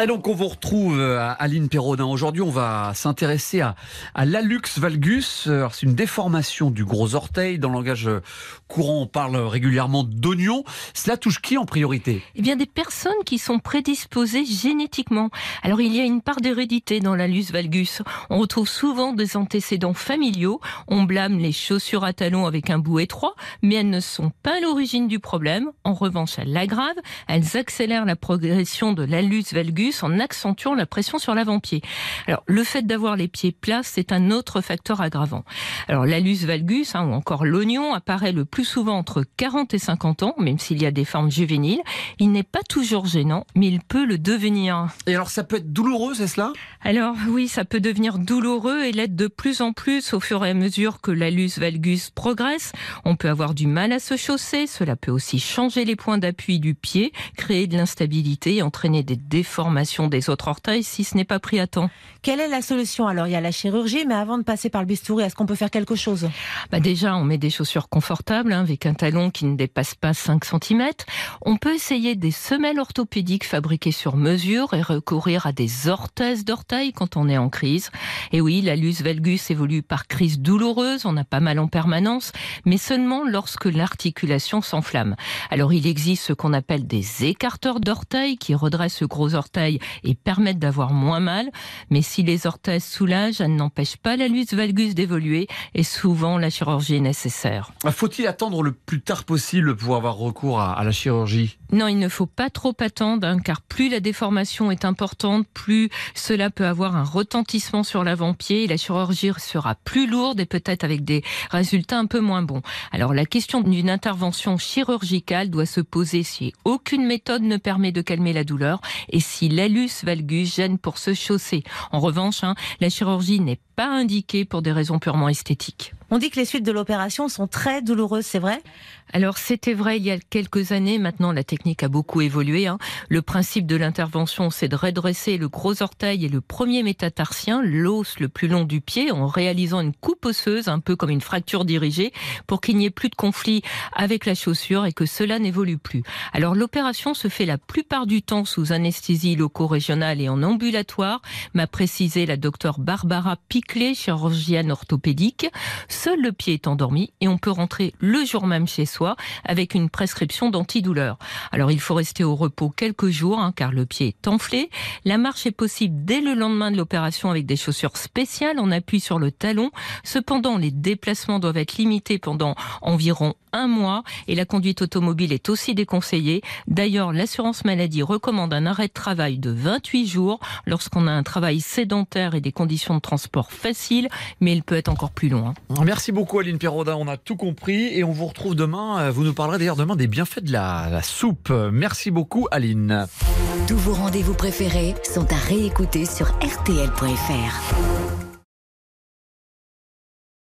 Et donc on vous retrouve euh, à Aline Perrodin. Aujourd'hui on va s'intéresser à, à l'allux valgus. C'est une déformation du gros orteil. Dans le langage courant on parle régulièrement d'oignon. Cela touche qui en priorité? Eh bien, des personnes qui sont prédisposées génétiquement. Alors, il y a une part d'hérédité dans l'allus valgus. On retrouve souvent des antécédents familiaux. On blâme les chaussures à talons avec un bout étroit, mais elles ne sont pas l'origine du problème. En revanche, elles l'aggravent. Elles accélèrent la progression de l'allus valgus en accentuant la pression sur l'avant-pied. Alors, le fait d'avoir les pieds plats, c'est un autre facteur aggravant. Alors, l'allus valgus, hein, ou encore l'oignon, apparaît le plus souvent entre 40 et 50 ans, même s'il y a des formes juvéniles. Il n'est pas toujours gênant, mais il peut le devenir. Et alors ça peut être douloureux, c'est cela? Alors oui, ça peut devenir douloureux et l'être de plus en plus au fur et à mesure que l'allus valgus progresse. On peut avoir du mal à se chausser, cela peut aussi changer les points d'appui du pied, créer de l'instabilité et entraîner des déformations des autres orteils si ce n'est pas pris à temps. Quelle est la solution Alors, il y a la chirurgie, mais avant de passer par le bistouri, est-ce qu'on peut faire quelque chose? Bah Déjà, on met des chaussures confortables hein, avec un talon qui ne dépasse pas 5 cm. On peut essayer des semelles orthopédiques fabriquées sur mesure et recourir à des orthèses d'orteil quand on est en crise. Et oui, l'allus valgus évolue par crise douloureuse, on a pas mal en permanence, mais seulement lorsque l'articulation s'enflamme. Alors, il existe ce qu'on appelle des écarteurs d'orteil qui redressent ce gros orteil et permettent d'avoir moins mal. Mais si les orthèses soulagent, elles n'empêchent pas l'allus valgus d'évoluer et souvent la chirurgie est nécessaire. Faut-il attendre le plus tard possible pour avoir recours à, la chirurgie? Non, il ne faut pas trop attendre hein, car plus la déformation est importante, plus cela peut avoir un retentissement sur l'avant-pied et la chirurgie sera plus lourde et peut-être avec des résultats un peu moins bons. Alors la question d'une intervention chirurgicale doit se poser si aucune méthode ne permet de calmer la douleur et si l'allus valgus gêne pour se chausser. En revanche, hein, la chirurgie n'est pas indiquée pour des raisons purement esthétiques. On dit que les suites de l'opération sont très douloureuses, c'est vrai Alors c'était vrai il y a quelques années, maintenant la technique a beaucoup évolué. Hein. Le principe de l'intervention, c'est de redresser le gros orteil et le premier métatarsien, l'os le plus long du pied, en réalisant une coupe osseuse, un peu comme une fracture dirigée, pour qu'il n'y ait plus de conflit avec la chaussure et que cela n'évolue plus. Alors l'opération se fait la plupart du temps sous anesthésie loco-régionale et en ambulatoire, m'a précisé la docteure Barbara Piclet, chirurgienne orthopédique. Seul le pied est endormi et on peut rentrer le jour même chez soi avec une prescription d'antidouleur. Alors il faut rester au repos quelques jours hein, car le pied est enflé. La marche est possible dès le lendemain de l'opération avec des chaussures spéciales. On appuie sur le talon. Cependant, les déplacements doivent être limités pendant environ un mois et la conduite automobile est aussi déconseillée. D'ailleurs, l'assurance maladie recommande un arrêt de travail de 28 jours lorsqu'on a un travail sédentaire et des conditions de transport faciles, mais il peut être encore plus long. Hein. Merci beaucoup Aline Perrodin, on a tout compris et on vous retrouve demain. Vous nous parlerez d'ailleurs demain des bienfaits de la, la soupe. Merci beaucoup Aline. Tous vos rendez-vous préférés sont à réécouter sur rtl.fr.